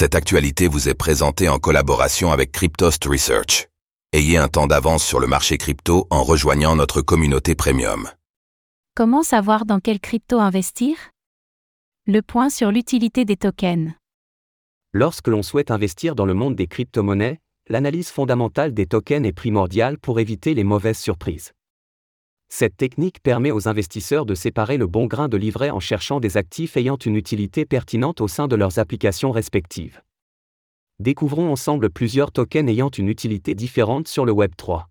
Cette actualité vous est présentée en collaboration avec Cryptost Research. Ayez un temps d'avance sur le marché crypto en rejoignant notre communauté premium. Comment savoir dans quelle crypto investir? Le point sur l'utilité des tokens. Lorsque l'on souhaite investir dans le monde des crypto-monnaies, l'analyse fondamentale des tokens est primordiale pour éviter les mauvaises surprises. Cette technique permet aux investisseurs de séparer le bon grain de livret en cherchant des actifs ayant une utilité pertinente au sein de leurs applications respectives. Découvrons ensemble plusieurs tokens ayant une utilité différente sur le Web 3.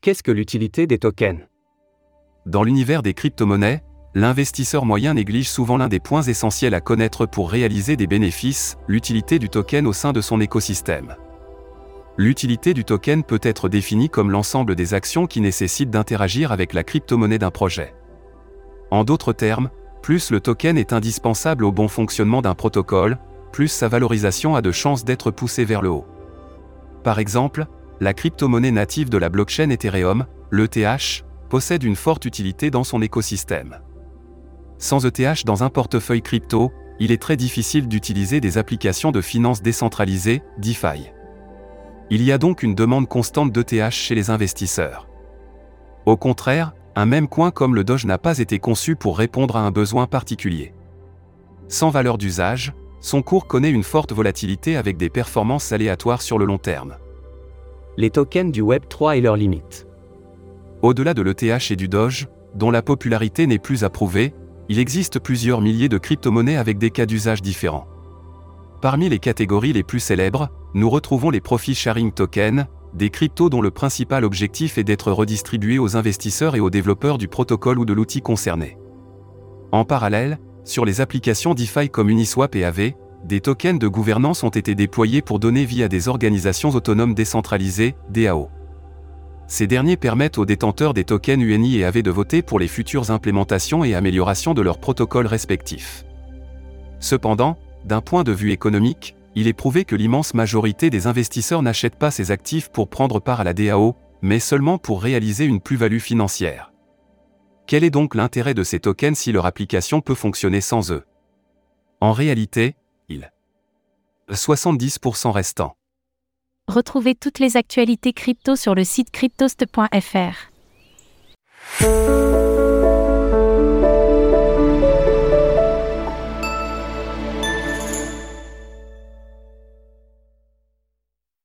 Qu'est-ce que l'utilité des tokens? Dans l'univers des crypto-monnaies, l'investisseur moyen néglige souvent l'un des points essentiels à connaître pour réaliser des bénéfices, l'utilité du token au sein de son écosystème. L'utilité du token peut être définie comme l'ensemble des actions qui nécessitent d'interagir avec la crypto-monnaie d'un projet. En d'autres termes, plus le token est indispensable au bon fonctionnement d'un protocole, plus sa valorisation a de chances d'être poussée vers le haut. Par exemple, la crypto-monnaie native de la blockchain Ethereum, l'ETH, possède une forte utilité dans son écosystème. Sans ETH dans un portefeuille crypto, il est très difficile d'utiliser des applications de finances décentralisées, DeFi. Il y a donc une demande constante d'ETH chez les investisseurs. Au contraire, un même coin comme le Doge n'a pas été conçu pour répondre à un besoin particulier. Sans valeur d'usage, son cours connaît une forte volatilité avec des performances aléatoires sur le long terme. Les tokens du Web 3 et leurs limites. Au-delà de l'ETH et du Doge, dont la popularité n'est plus approuvée, il existe plusieurs milliers de crypto-monnaies avec des cas d'usage différents. Parmi les catégories les plus célèbres, nous retrouvons les Profit Sharing Tokens, des cryptos dont le principal objectif est d'être redistribués aux investisseurs et aux développeurs du protocole ou de l'outil concerné. En parallèle, sur les applications DeFi comme Uniswap et AV, des tokens de gouvernance ont été déployés pour donner vie à des organisations autonomes décentralisées, DAO. Ces derniers permettent aux détenteurs des tokens UNI et AV de voter pour les futures implémentations et améliorations de leurs protocoles respectifs. Cependant, d'un point de vue économique, il est prouvé que l'immense majorité des investisseurs n'achètent pas ces actifs pour prendre part à la DAO, mais seulement pour réaliser une plus-value financière. Quel est donc l'intérêt de ces tokens si leur application peut fonctionner sans eux? En réalité, il 70% restant. Retrouvez toutes les actualités crypto sur le site cryptost.fr.